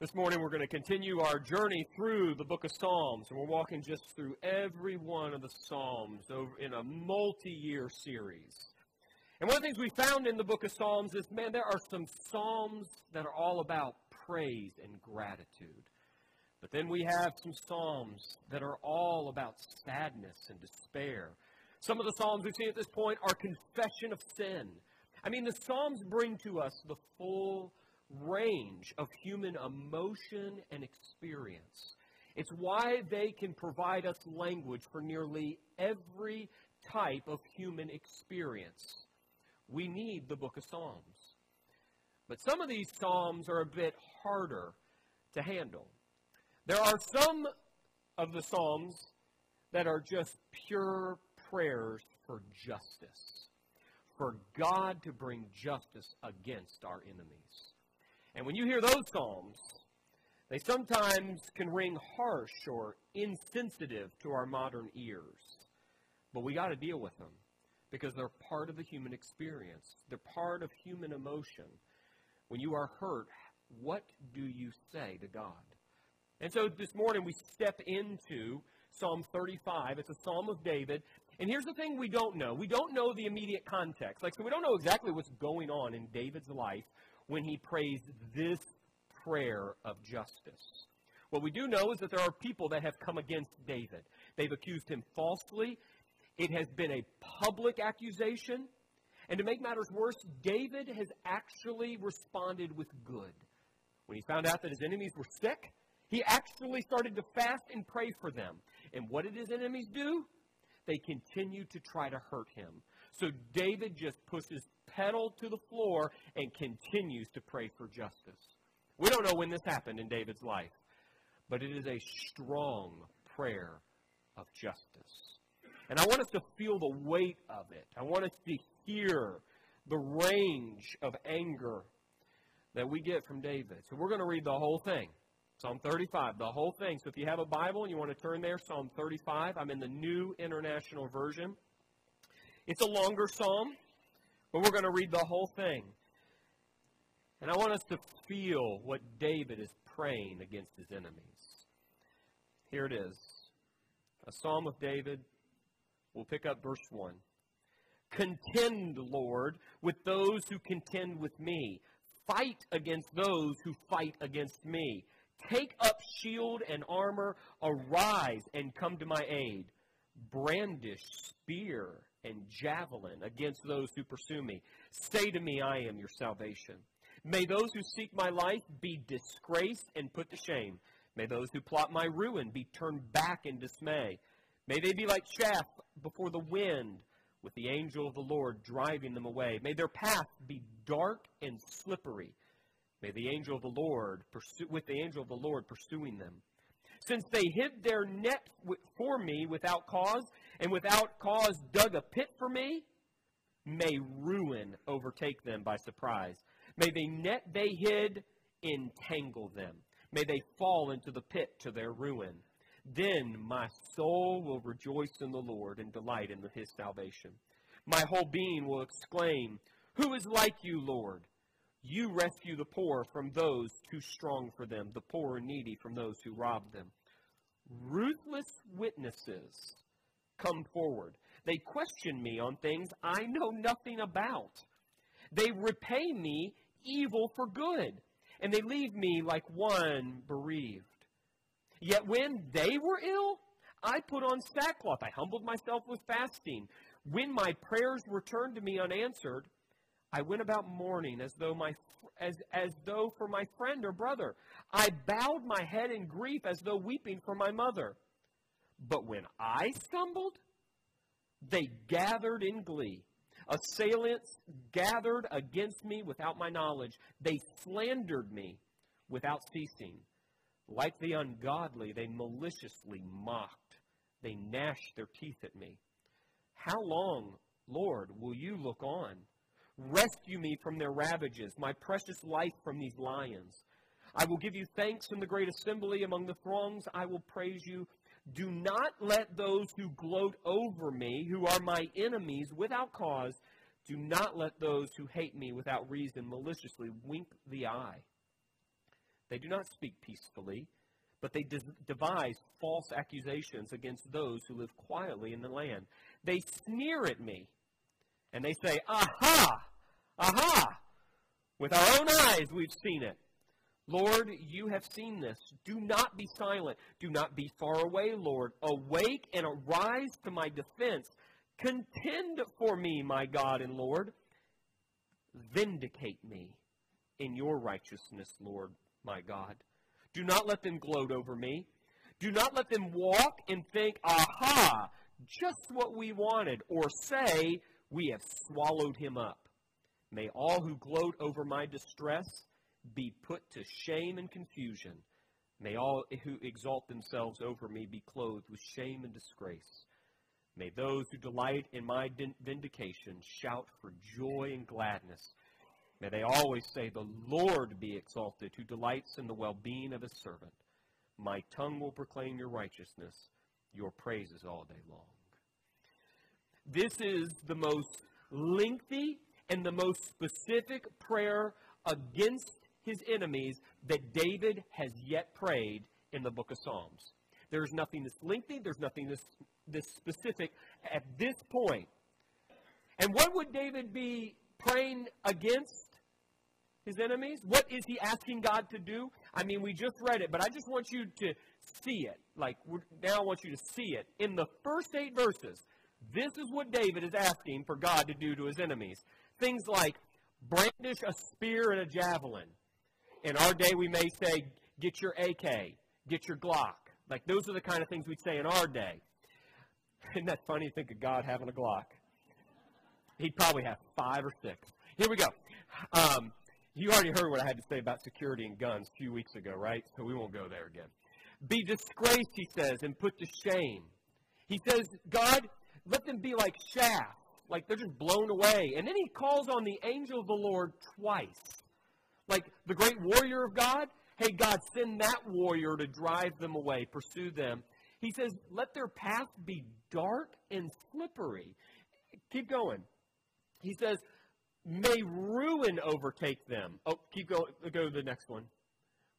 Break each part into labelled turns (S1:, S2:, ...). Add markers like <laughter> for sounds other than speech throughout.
S1: This morning we're going to continue our journey through the book of Psalms, and we're walking just through every one of the Psalms in a multi-year series. And one of the things we found in the book of Psalms is, man, there are some Psalms that are all about praise and gratitude. But then we have some Psalms that are all about sadness and despair. Some of the Psalms we see at this point are confession of sin. I mean, the Psalms bring to us the full range of human emotion and experience. It's why they can provide us language for nearly every type of human experience. We need the book of Psalms. But some of these Psalms are a bit harder to handle. There are some of the Psalms that are just pure prayers for justice, for God to bring justice against our enemies. And when you hear those psalms, they sometimes can ring harsh or insensitive to our modern ears. But we got to deal with them because they're part of the human experience. They're part of human emotion. When you are hurt, what do you say to God? And so this morning we step into Psalm 35. It's a Psalm of David. And here's the thing we don't know. We don't know the immediate context. Like, so we don't know exactly what's going on in David's life when he prays this prayer of justice. What we do know is that there are people that have come against David. They've accused him falsely. It has been a public accusation. And to make matters worse, David has actually responded with good. When he found out that his enemies were sick, he actually started to fast and pray for them. And what did his enemies do? They continued to try to hurt him. So David just pushes pedal to the floor and continues to pray for justice. We don't know when this happened in David's life, but it is a strong prayer of justice. And I want us to feel the weight of it. I want us to hear the range of anger that we get from David. So we're going to read the whole thing. Psalm 35, the whole thing. So if you have a Bible and you want to turn there, Psalm 35, I'm in the New International Version. It's a longer psalm. But we're going to read the whole thing. And I want us to feel what David is praying against his enemies. Here it is a psalm of David. We'll pick up verse 1. Contend, Lord, with those who contend with me. Fight against those who fight against me. Take up shield and armor. Arise and come to my aid. Brandish spear and javelin against those who pursue me. Say to me, I am your salvation. May those who seek my life be disgraced and put to shame. May those who plot my ruin be turned back in dismay. May they be like chaff before the wind, with the angel of the Lord driving them away. May their path be dark and slippery. May the angel of the Lord pursue, with the angel of the Lord pursuing them. Since they hid their net for me without cause, and without cause dug a pit for me, may ruin overtake them by surprise. May the net they hid entangle them. May they fall into the pit to their ruin. Then my soul will rejoice in the Lord and delight in his salvation. My whole being will exclaim, Who is like you, Lord? You rescue the poor from those too strong for them, the poor and needy from those who rob them. Ruthless witnesses come forward. They question me on things I know nothing about. They repay me evil for good, and they leave me like one bereaved. Yet when they were ill, I put on sackcloth. I humbled myself with fasting. When my prayers returned to me unanswered, I went about mourning as though my as as though for my friend or brother. I bowed my head in grief as though weeping for my mother. But when I stumbled, they gathered in glee. Assailants gathered against me without my knowledge. They slandered me without ceasing. Like the ungodly, they maliciously mocked. They gnashed their teeth at me. How long, Lord, will you look on? Rescue me from their ravages, my precious life from these lions. I will give you thanks in the great assembly among the throngs. I will praise you do not let those who gloat over me, who are my enemies without cause, do not let those who hate me without reason maliciously wink the eye. They do not speak peacefully, but they devise false accusations against those who live quietly in the land. They sneer at me, and they say, Aha! Aha! With our own eyes we've seen it. Lord, you have seen this. Do not be silent. Do not be far away, Lord. Awake and arise to my defense. Contend for me, my God and Lord. Vindicate me in your righteousness, Lord, my God. Do not let them gloat over me. Do not let them walk and think, aha, just what we wanted, or say, we have swallowed him up. May all who gloat over my distress be put to shame and confusion. May all who exalt themselves over me be clothed with shame and disgrace. May those who delight in my vindication shout for joy and gladness. May they always say, The Lord be exalted, who delights in the well being of his servant. My tongue will proclaim your righteousness, your praises all day long. This is the most lengthy and the most specific prayer against his enemies that David has yet prayed in the book of Psalms. There's nothing this lengthy, there's nothing this, this specific at this point. And what would David be praying against his enemies? What is he asking God to do? I mean, we just read it, but I just want you to see it. Like, now I want you to see it. In the first eight verses, this is what David is asking for God to do to his enemies. Things like brandish a spear and a javelin. In our day, we may say, get your AK, get your Glock. Like, those are the kind of things we'd say in our day. <laughs> Isn't that funny to think of God having a Glock? He'd probably have five or six. Here we go. Um, you already heard what I had to say about security and guns a few weeks ago, right? So we won't go there again. Be disgraced, he says, and put to shame. He says, God, let them be like chaff, like they're just blown away. And then he calls on the angel of the Lord twice. Like the great warrior of God, hey, God, send that warrior to drive them away, pursue them. He says, let their path be dark and slippery. Keep going. He says, may ruin overtake them. Oh, keep going. Go to the next one.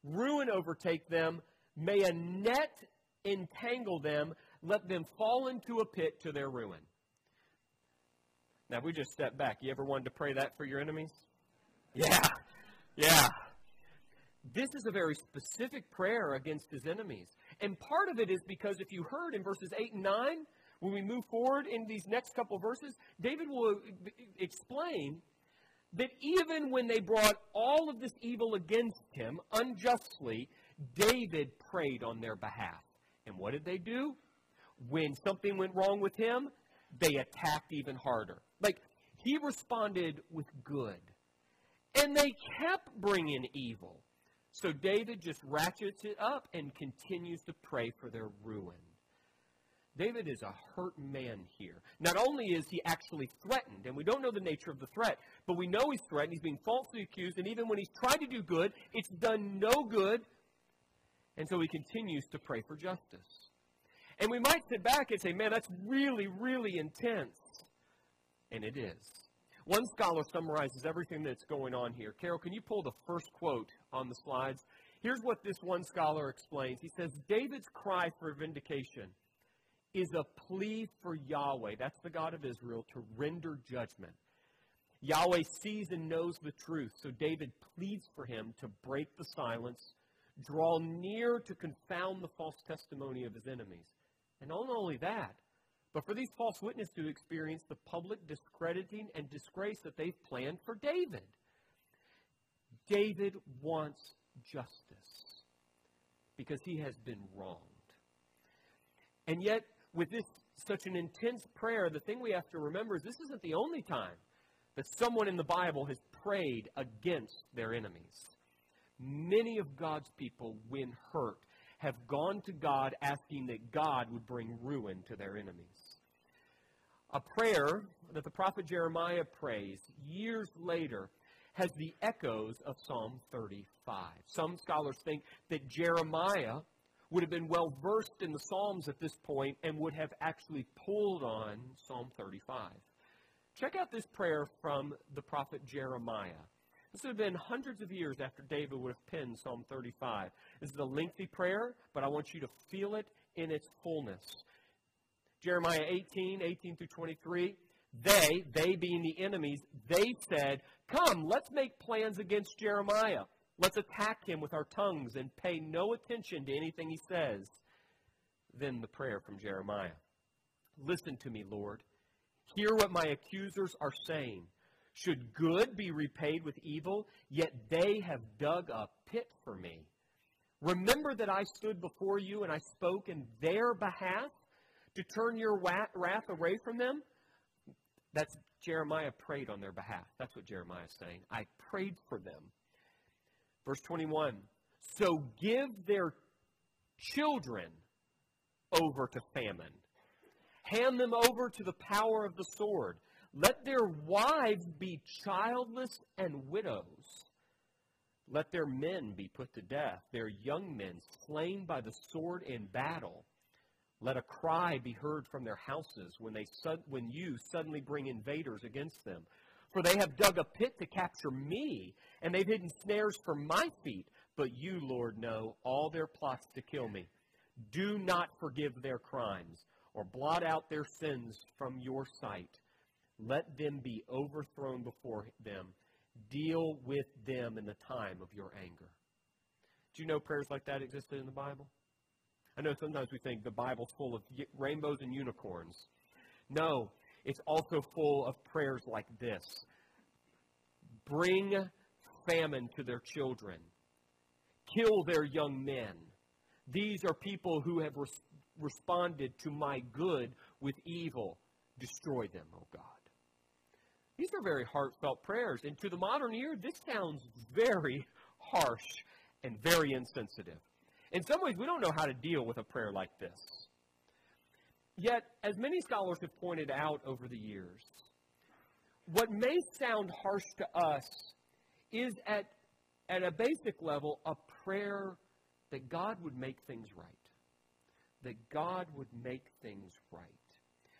S1: Ruin overtake them. May a net entangle them. Let them fall into a pit to their ruin. Now, if we just step back, you ever wanted to pray that for your enemies? Yeah. Yeah. This is a very specific prayer against his enemies. And part of it is because if you heard in verses 8 and 9, when we move forward in these next couple verses, David will explain that even when they brought all of this evil against him unjustly, David prayed on their behalf. And what did they do? When something went wrong with him, they attacked even harder. Like, he responded with good. And they kept bringing evil. So David just ratchets it up and continues to pray for their ruin. David is a hurt man here. Not only is he actually threatened, and we don't know the nature of the threat, but we know he's threatened. He's being falsely accused, and even when he's tried to do good, it's done no good. And so he continues to pray for justice. And we might sit back and say, man, that's really, really intense. And it is. One scholar summarizes everything that's going on here. Carol, can you pull the first quote on the slides? Here's what this one scholar explains. He says, David's cry for vindication is a plea for Yahweh, that's the God of Israel, to render judgment. Yahweh sees and knows the truth, so David pleads for him to break the silence, draw near to confound the false testimony of his enemies. And not only that, but for these false witnesses to experience the public discrediting and disgrace that they've planned for David. David wants justice because he has been wronged. And yet, with this such an intense prayer, the thing we have to remember is this isn't the only time that someone in the Bible has prayed against their enemies. Many of God's people, when hurt, have gone to God asking that God would bring ruin to their enemies. A prayer that the prophet Jeremiah prays years later has the echoes of Psalm 35. Some scholars think that Jeremiah would have been well versed in the Psalms at this point and would have actually pulled on Psalm 35. Check out this prayer from the prophet Jeremiah. This would have been hundreds of years after David would have penned Psalm 35. This is a lengthy prayer, but I want you to feel it in its fullness. Jeremiah 18, 18 through 23. They, they being the enemies, they said, Come, let's make plans against Jeremiah. Let's attack him with our tongues and pay no attention to anything he says. Then the prayer from Jeremiah Listen to me, Lord. Hear what my accusers are saying. Should good be repaid with evil? Yet they have dug a pit for me. Remember that I stood before you and I spoke in their behalf to turn your wrath away from them? That's Jeremiah prayed on their behalf. That's what Jeremiah is saying. I prayed for them. Verse 21 So give their children over to famine, hand them over to the power of the sword. Let their wives be childless and widows. Let their men be put to death, their young men slain by the sword in battle. Let a cry be heard from their houses when, they, when you suddenly bring invaders against them. For they have dug a pit to capture me, and they've hidden snares for my feet. But you, Lord, know all their plots to kill me. Do not forgive their crimes, or blot out their sins from your sight. Let them be overthrown before them. Deal with them in the time of your anger. Do you know prayers like that existed in the Bible? I know sometimes we think the Bible's full of rainbows and unicorns. No, it's also full of prayers like this Bring famine to their children, kill their young men. These are people who have res- responded to my good with evil. Destroy them, O oh God. These are very heartfelt prayers. And to the modern ear, this sounds very harsh and very insensitive. In some ways, we don't know how to deal with a prayer like this. Yet, as many scholars have pointed out over the years, what may sound harsh to us is at, at a basic level a prayer that God would make things right. That God would make things right.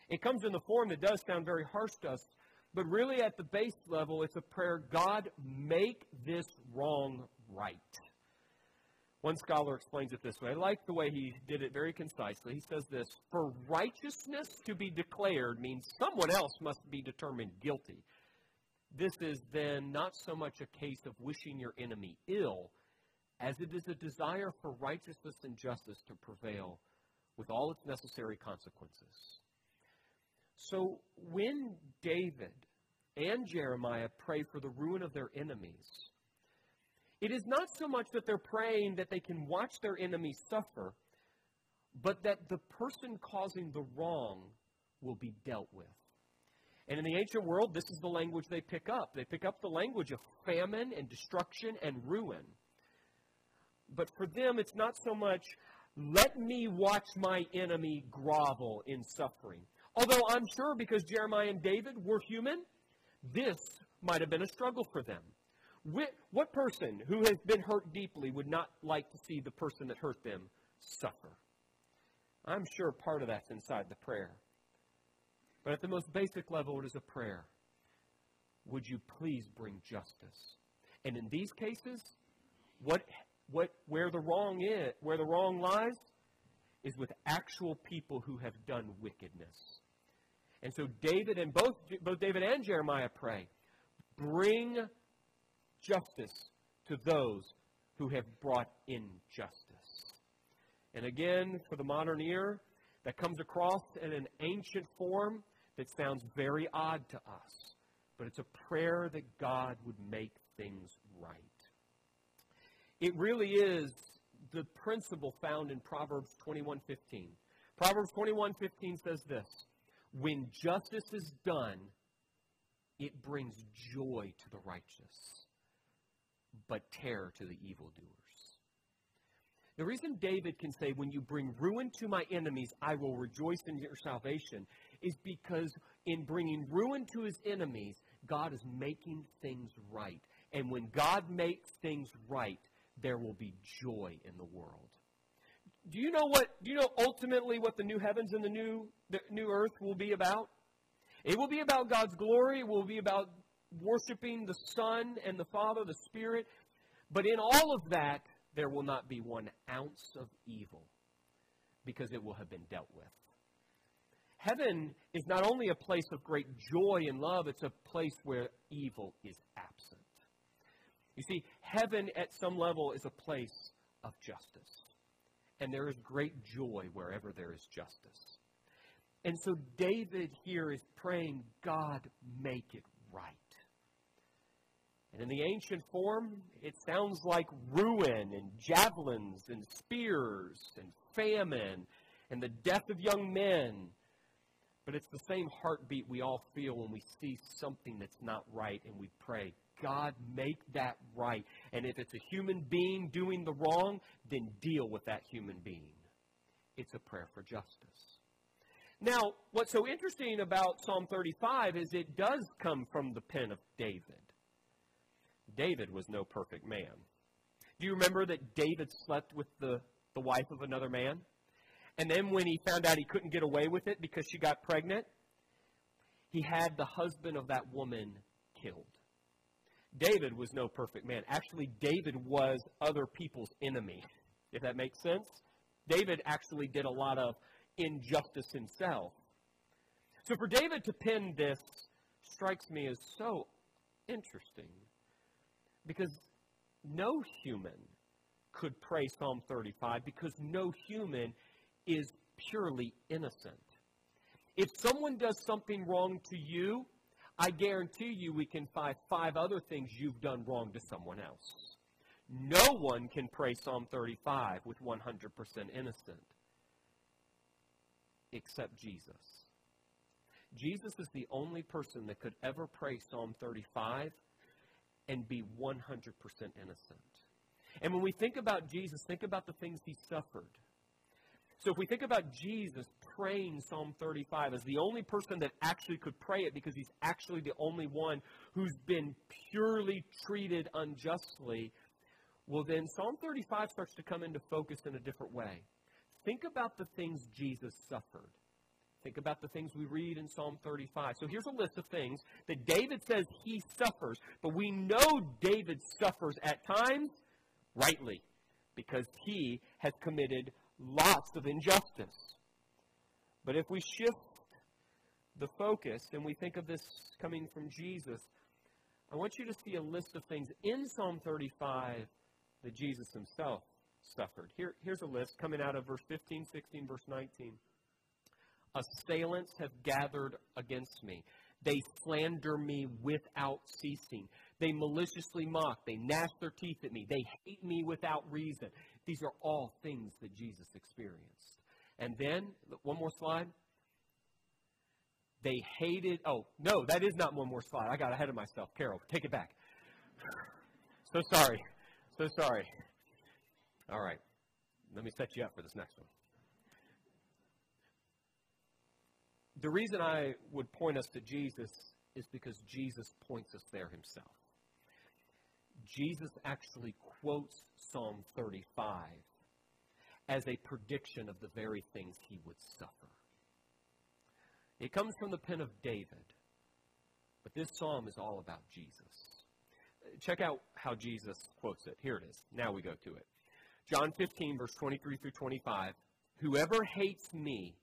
S1: It comes in the form that does sound very harsh to us, but really, at the base level, it's a prayer God, make this wrong right. One scholar explains it this way. I like the way he did it very concisely. He says this For righteousness to be declared means someone else must be determined guilty. This is then not so much a case of wishing your enemy ill as it is a desire for righteousness and justice to prevail with all its necessary consequences. So when David and Jeremiah pray for the ruin of their enemies, it is not so much that they're praying that they can watch their enemy suffer, but that the person causing the wrong will be dealt with. And in the ancient world, this is the language they pick up. They pick up the language of famine and destruction and ruin. But for them, it's not so much, let me watch my enemy grovel in suffering. Although I'm sure because Jeremiah and David were human, this might have been a struggle for them. What person who has been hurt deeply would not like to see the person that hurt them suffer? I'm sure part of that's inside the prayer. But at the most basic level, it is a prayer. Would you please bring justice? And in these cases, what, what, where the wrong is, where the wrong lies, is with actual people who have done wickedness. And so David and both, both David and Jeremiah pray, bring justice to those who have brought injustice. And again, for the modern ear, that comes across in an ancient form that sounds very odd to us. But it's a prayer that God would make things right. It really is the principle found in Proverbs 21:15. Proverbs 21:15 says this, when justice is done, it brings joy to the righteous, but terror to the evildoers. The reason David can say, When you bring ruin to my enemies, I will rejoice in your salvation, is because in bringing ruin to his enemies, God is making things right. And when God makes things right, there will be joy in the world. Do you know what do you know ultimately what the new heavens and the new the new earth will be about? It will be about God's glory, it will be about worshiping the Son and the Father, the Spirit. But in all of that, there will not be one ounce of evil because it will have been dealt with. Heaven is not only a place of great joy and love, it's a place where evil is absent. You see, heaven at some level is a place of justice. And there is great joy wherever there is justice. And so David here is praying, God, make it right. And in the ancient form, it sounds like ruin and javelins and spears and famine and the death of young men. But it's the same heartbeat we all feel when we see something that's not right and we pray, God, make that right. And if it's a human being doing the wrong, then deal with that human being. It's a prayer for justice. Now, what's so interesting about Psalm 35 is it does come from the pen of David. David was no perfect man. Do you remember that David slept with the, the wife of another man? And then when he found out he couldn't get away with it because she got pregnant, he had the husband of that woman killed. David was no perfect man. Actually, David was other people's enemy, if that makes sense. David actually did a lot of injustice himself. So for David to pen this strikes me as so interesting because no human could pray Psalm 35 because no human is purely innocent. If someone does something wrong to you, I guarantee you we can find five other things you've done wrong to someone else. No one can pray Psalm 35 with 100% innocent except Jesus. Jesus is the only person that could ever pray Psalm 35 and be 100% innocent. And when we think about Jesus, think about the things he suffered. So if we think about Jesus praying Psalm 35 as the only person that actually could pray it because he's actually the only one who's been purely treated unjustly, well, then Psalm 35 starts to come into focus in a different way. Think about the things Jesus suffered. Think about the things we read in Psalm 35. So here's a list of things that David says he suffers, but we know David suffers at times rightly because he has committed lots of injustice. But if we shift the focus and we think of this coming from Jesus, I want you to see a list of things in Psalm 35 that Jesus himself suffered. Here, here's a list coming out of verse 15, 16, verse 19. Assailants have gathered against me. They slander me without ceasing. They maliciously mock. They gnash their teeth at me. They hate me without reason. These are all things that Jesus experienced. And then, one more slide. They hated, oh, no, that is not one more slide. I got ahead of myself. Carol, take it back. <sighs> So sorry. So sorry. All right. Let me set you up for this next one. The reason I would point us to Jesus is because Jesus points us there himself. Jesus actually quotes Psalm 35 as a prediction of the very things he would suffer. It comes from the pen of David, but this psalm is all about Jesus. Check out how Jesus quotes it. Here it is. Now we go to it. John 15, verse 23 through 25. Whoever hates me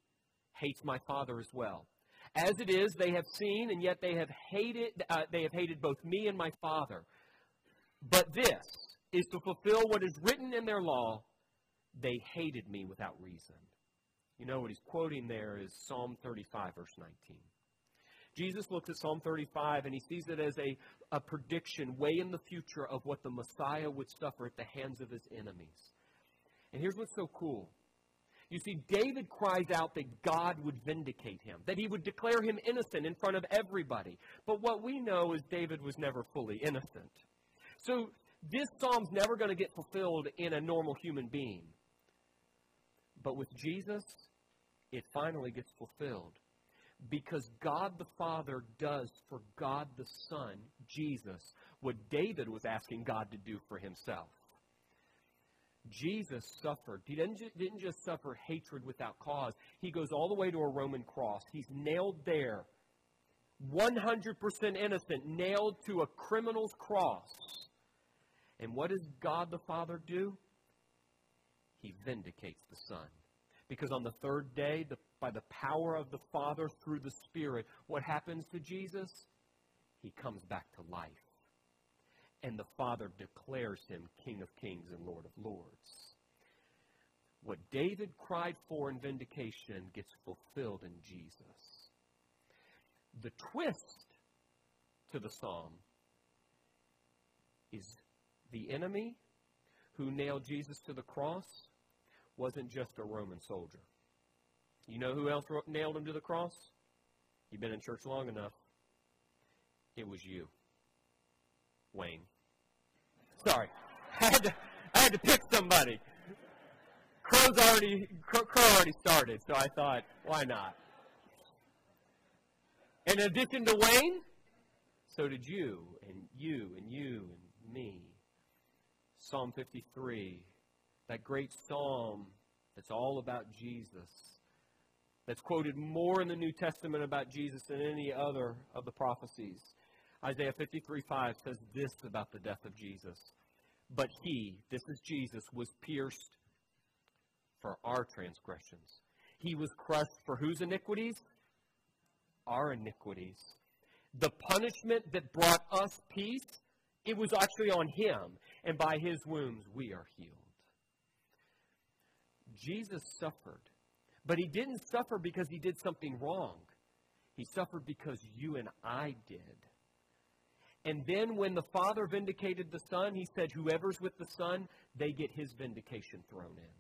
S1: hates my Father as well. As it is, they have seen, and yet they have hated. Uh, they have hated both me and my Father. But this is to fulfill what is written in their law. They hated me without reason. You know what he's quoting there is Psalm 35, verse 19. Jesus looks at Psalm 35 and he sees it as a, a prediction way in the future of what the Messiah would suffer at the hands of his enemies. And here's what's so cool. You see, David cries out that God would vindicate him, that he would declare him innocent in front of everybody. But what we know is David was never fully innocent. So this psalm's never going to get fulfilled in a normal human being. But with Jesus, it finally gets fulfilled. Because God the Father does for God the Son, Jesus, what David was asking God to do for himself. Jesus suffered. He didn't, didn't just suffer hatred without cause. He goes all the way to a Roman cross. He's nailed there 100% innocent, nailed to a criminal's cross. And what does God the Father do? He vindicates the Son. Because on the third day, the, by the power of the Father through the Spirit, what happens to Jesus? He comes back to life. And the Father declares him King of Kings and Lord of Lords. What David cried for in vindication gets fulfilled in Jesus. The twist to the psalm is the enemy who nailed Jesus to the cross wasn't just a Roman soldier. You know who else nailed him to the cross? You've been in church long enough. It was you, Wayne. Sorry, <laughs> I had to, I had to pick somebody. Crow's already Crow already started, so I thought, why not? In addition to Wayne, so did you, and you, and you, and me. Psalm 53, that great psalm that's all about Jesus, that's quoted more in the New Testament about Jesus than any other of the prophecies. Isaiah 53 5 says this about the death of Jesus. But he, this is Jesus, was pierced for our transgressions. He was crushed for whose iniquities? Our iniquities. The punishment that brought us peace, it was actually on him, and by his wounds we are healed. Jesus suffered, but he didn't suffer because he did something wrong. He suffered because you and I did. And then when the Father vindicated the Son, he said, Whoever's with the Son, they get his vindication thrown in.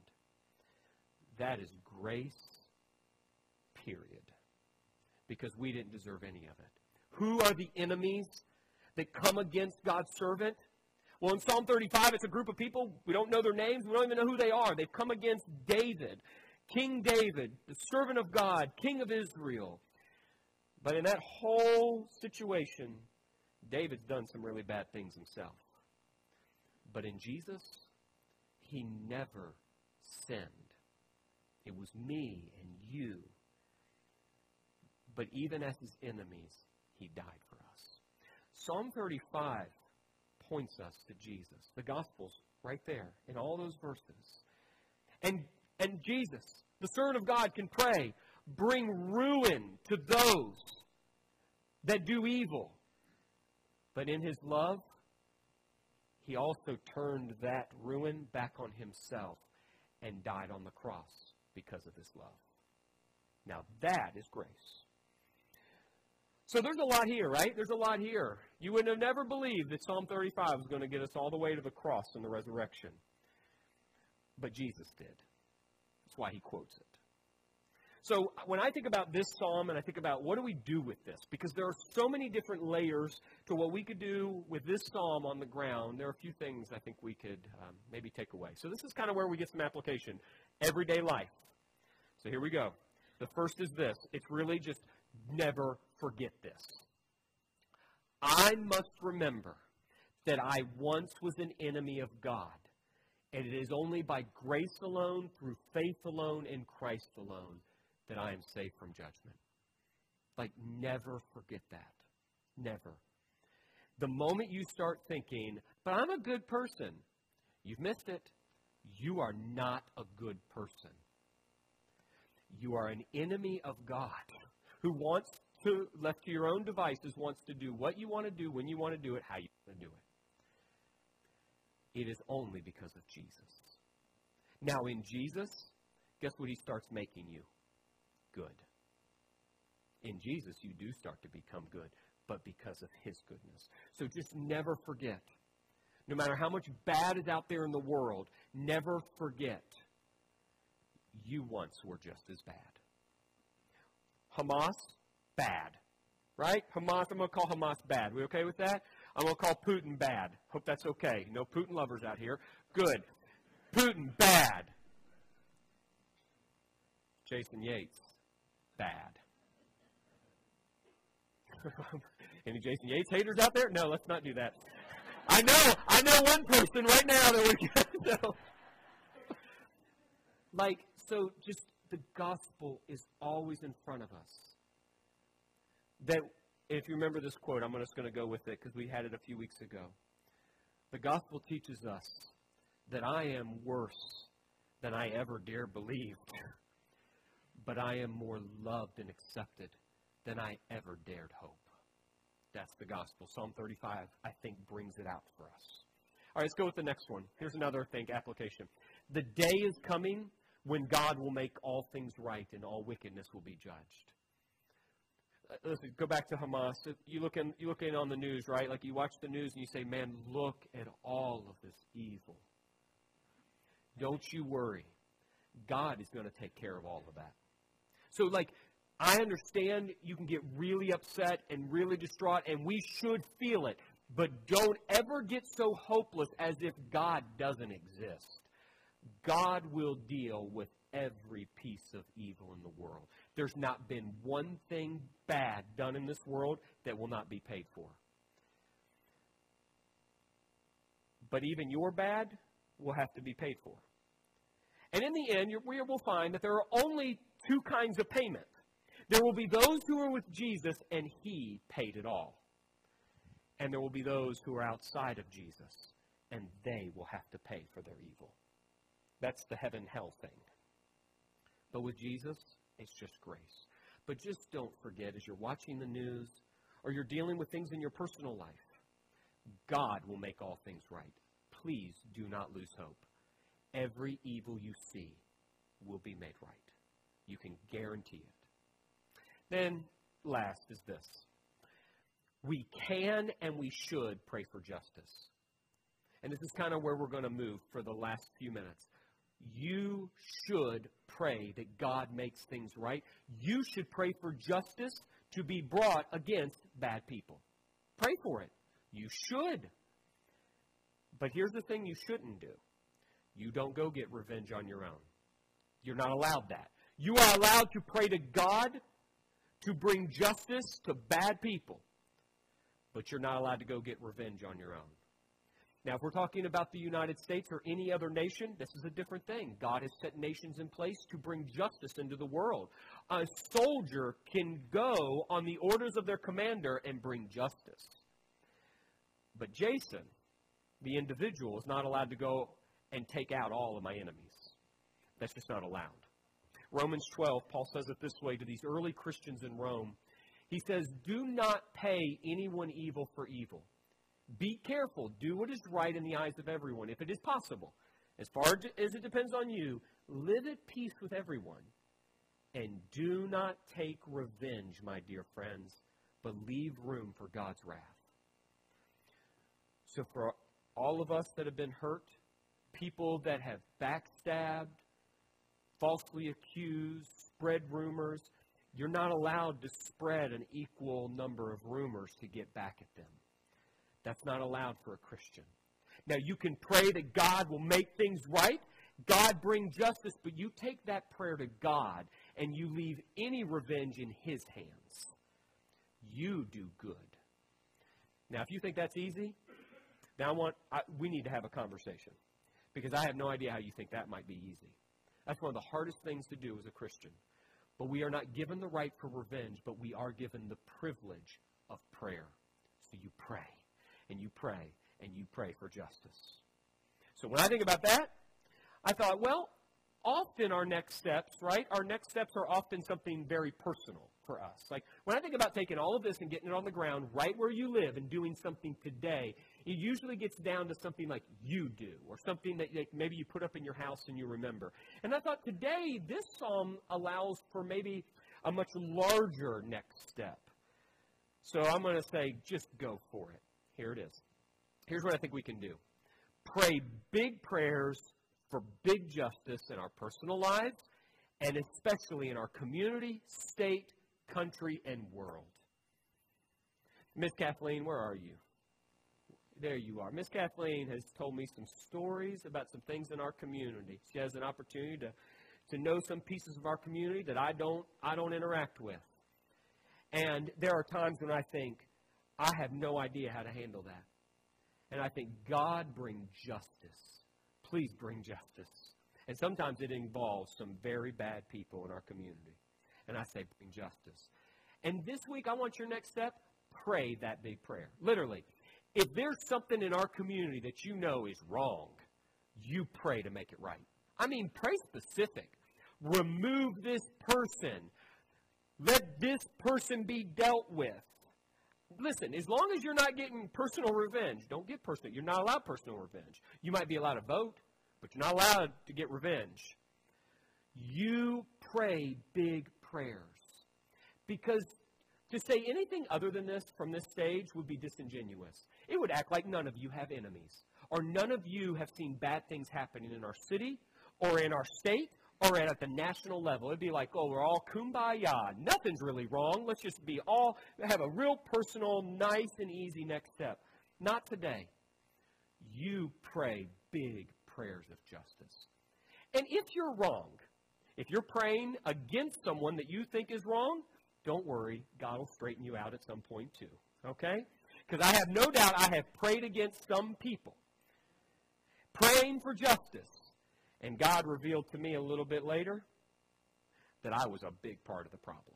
S1: That is grace, period. Because we didn't deserve any of it. Who are the enemies that come against God's servant? Well, in Psalm 35, it's a group of people. We don't know their names. We don't even know who they are. They've come against David, King David, the servant of God, King of Israel. But in that whole situation, David's done some really bad things himself. But in Jesus, he never sinned. It was me and you. But even as his enemies, he died for us. Psalm 35 points us to Jesus. The Gospel's right there in all those verses. And, and Jesus, the Son of God, can pray, bring ruin to those that do evil. But in his love, he also turned that ruin back on himself and died on the cross because of his love. Now, that is grace. So there's a lot here, right? There's a lot here. You would have never believed that Psalm 35 was going to get us all the way to the cross and the resurrection. But Jesus did. That's why he quotes it. So when I think about this psalm and I think about what do we do with this, because there are so many different layers to what we could do with this psalm on the ground, there are a few things I think we could um, maybe take away. So this is kind of where we get some application. Everyday life. So here we go. The first is this it's really just never forget this. I must remember that I once was an enemy of God, and it is only by grace alone, through faith alone, in Christ alone, that I am safe from judgment. Like, never forget that. Never. The moment you start thinking, but I'm a good person, you've missed it. You are not a good person. You are an enemy of God who wants to, left to your own devices, wants to do what you want to do, when you want to do it, how you want to do it. It is only because of Jesus. Now, in Jesus, guess what he starts making you? Good. In Jesus, you do start to become good, but because of his goodness. So just never forget. No matter how much bad is out there in the world, never forget you once were just as bad. Hamas, bad. Right? Hamas, I'm going to call Hamas bad. We okay with that? I'm going to call Putin bad. Hope that's okay. No Putin lovers out here. Good. Putin bad. Jason Yates bad. <laughs> Any Jason Yates haters out there? No, let's not do that. I know, I know one person right now that we can. <laughs> So. Like, so just the gospel is always in front of us. That if you remember this quote, I'm just going to go with it because we had it a few weeks ago. The gospel teaches us that I am worse than I ever dare believed, <laughs> but I am more loved and accepted than I ever dared hope. That's the gospel. Psalm 35, I think, brings it out for us. All right, let's go with the next one. Here's another think application. The day is coming when God will make all things right and all wickedness will be judged. Uh, listen, go back to Hamas. You look in, you look in on the news, right? Like you watch the news and you say, "Man, look at all of this evil." Don't you worry. God is going to take care of all of that. So, like, I understand you can get really upset and really distraught, and we should feel it. But don't ever get so hopeless as if God doesn't exist. God will deal with every piece of evil in the world. There's not been one thing bad done in this world that will not be paid for. But even your bad will have to be paid for. And in the end, we will find that there are only two kinds of payment. There will be those who are with Jesus, and He paid it all. And there will be those who are outside of Jesus, and they will have to pay for their evil. That's the heaven hell thing. But with Jesus, it's just grace. But just don't forget, as you're watching the news or you're dealing with things in your personal life, God will make all things right. Please do not lose hope every evil you see will be made right. You can guarantee it. Then, last is this we can and we should pray for justice. And this is kind of where we're going to move for the last few minutes. You should pray that God makes things right. You should pray for justice to be brought against bad people. Pray for it. You should. But here's the thing you shouldn't do you don't go get revenge on your own. You're not allowed that. You are allowed to pray to God to bring justice to bad people, but you're not allowed to go get revenge on your own. Now, if we're talking about the United States or any other nation, this is a different thing. God has set nations in place to bring justice into the world. A soldier can go on the orders of their commander and bring justice. But Jason, the individual, is not allowed to go and take out all of my enemies. That's just not allowed. Romans 12, Paul says it this way to these early Christians in Rome. He says, Do not pay anyone evil for evil. Be careful. Do what is right in the eyes of everyone, if it is possible. As far as it depends on you, live at peace with everyone. And do not take revenge, my dear friends, but leave room for God's wrath. So, for all of us that have been hurt, people that have backstabbed, falsely accused, spread rumors. You're not allowed to spread an equal number of rumors to get back at them. That's not allowed for a Christian. Now, you can pray that God will make things right, God bring justice, but you take that prayer to God and you leave any revenge in His hands. You do good. Now, if you think that's easy, now I want I, we need to have a conversation because I have no idea how you think that might be easy. That's one of the hardest things to do as a Christian. But we are not given the right for revenge, but we are given the privilege of prayer. So you pray, and you pray, and you pray for justice. So when I think about that, I thought, well, often our next steps, right? Our next steps are often something very personal for us. Like when I think about taking all of this and getting it on the ground right where you live and doing something today, it usually gets down to something like you do or something that maybe you put up in your house and you remember. And I thought today this psalm allows for maybe a much larger next step. So I'm going to say just go for it. Here it is. Here's what I think we can do. Pray big prayers for big justice in our personal lives and especially in our community, state, country, and world. Miss Kathleen, where are you? There you are. Miss Kathleen has told me some stories about some things in our community. She has an opportunity to, to know some pieces of our community that I don't I don't interact with. And there are times when I think, I have no idea how to handle that. And I think, God, bring justice. Please bring justice. And sometimes it involves some very bad people in our community. And I say, bring justice. And this week, I want your next step pray that big prayer. Literally, if there's something in our community that you know is wrong, you pray to make it right. I mean, pray specific. Remove this person. Let this person be dealt with. Listen, as long as you're not getting personal revenge, don't get personal. You're not allowed personal revenge. You might be allowed to vote, but you're not allowed to get revenge. You pray big prayers. Because to say anything other than this from this stage would be disingenuous. It would act like none of you have enemies, or none of you have seen bad things happening in our city, or in our state, or at the national level. It'd be like, oh, we're all kumbaya. Nothing's really wrong. Let's just be all, have a real personal, nice, and easy next step. Not today. You pray big prayers of justice. And if you're wrong, if you're praying against someone that you think is wrong, don't worry. God will straighten you out at some point too. Okay? Because I have no doubt I have prayed against some people. Praying for justice. And God revealed to me a little bit later that I was a big part of the problem.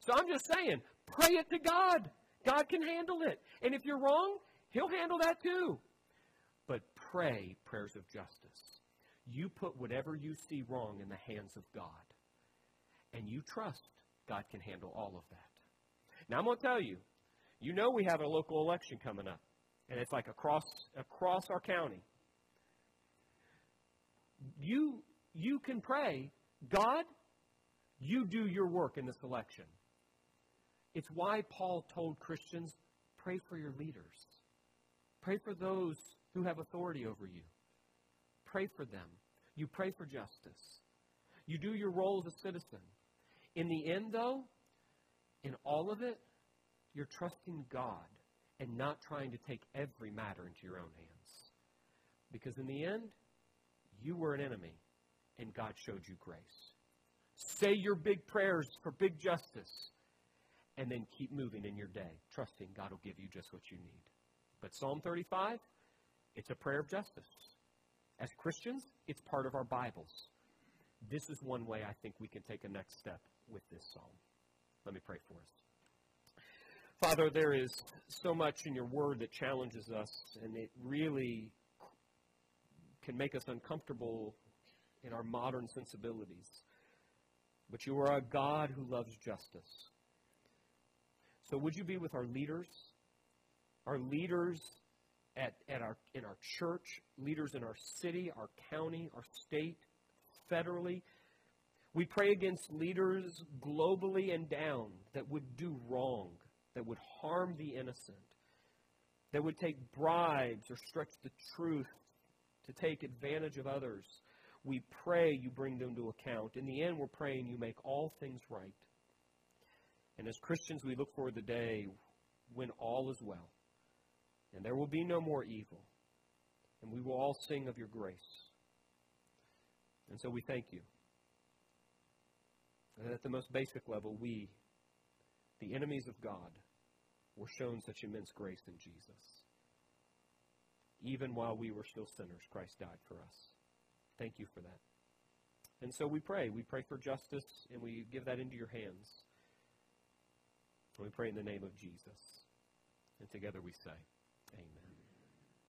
S1: So I'm just saying, pray it to God. God can handle it. And if you're wrong, He'll handle that too. But pray prayers of justice. You put whatever you see wrong in the hands of God. And you trust God can handle all of that. Now I'm going to tell you, you know we have a local election coming up. And it's like across across our county you, you can pray, God, you do your work in this election. It's why Paul told Christians, pray for your leaders. Pray for those who have authority over you. Pray for them. You pray for justice. You do your role as a citizen. In the end, though, in all of it, you're trusting God and not trying to take every matter into your own hands. Because in the end, you were an enemy, and God showed you grace. Say your big prayers for big justice, and then keep moving in your day, trusting God will give you just what you need. But Psalm 35, it's a prayer of justice. As Christians, it's part of our Bibles. This is one way I think we can take a next step with this psalm. Let me pray for us. Father, there is so much in your word that challenges us, and it really can make us uncomfortable in our modern sensibilities. But you are a God who loves justice. So would you be with our leaders, our leaders at, at our, in our church, leaders in our city, our county, our state, federally? We pray against leaders globally and down that would do wrong, that would harm the innocent, that would take bribes or stretch the truth to take advantage of others. We pray you bring them to account. In the end, we're praying you make all things right. And as Christians, we look to the day when all is well, and there will be no more evil, and we will all sing of your grace. And so we thank you. And at the most basic level, we, the enemies of God, were shown such immense grace in Jesus. Even while we were still sinners, Christ died for us. Thank you for that. And so we pray. We pray for justice, and we give that into your hands. And we pray in the name of Jesus. And together we say, Amen.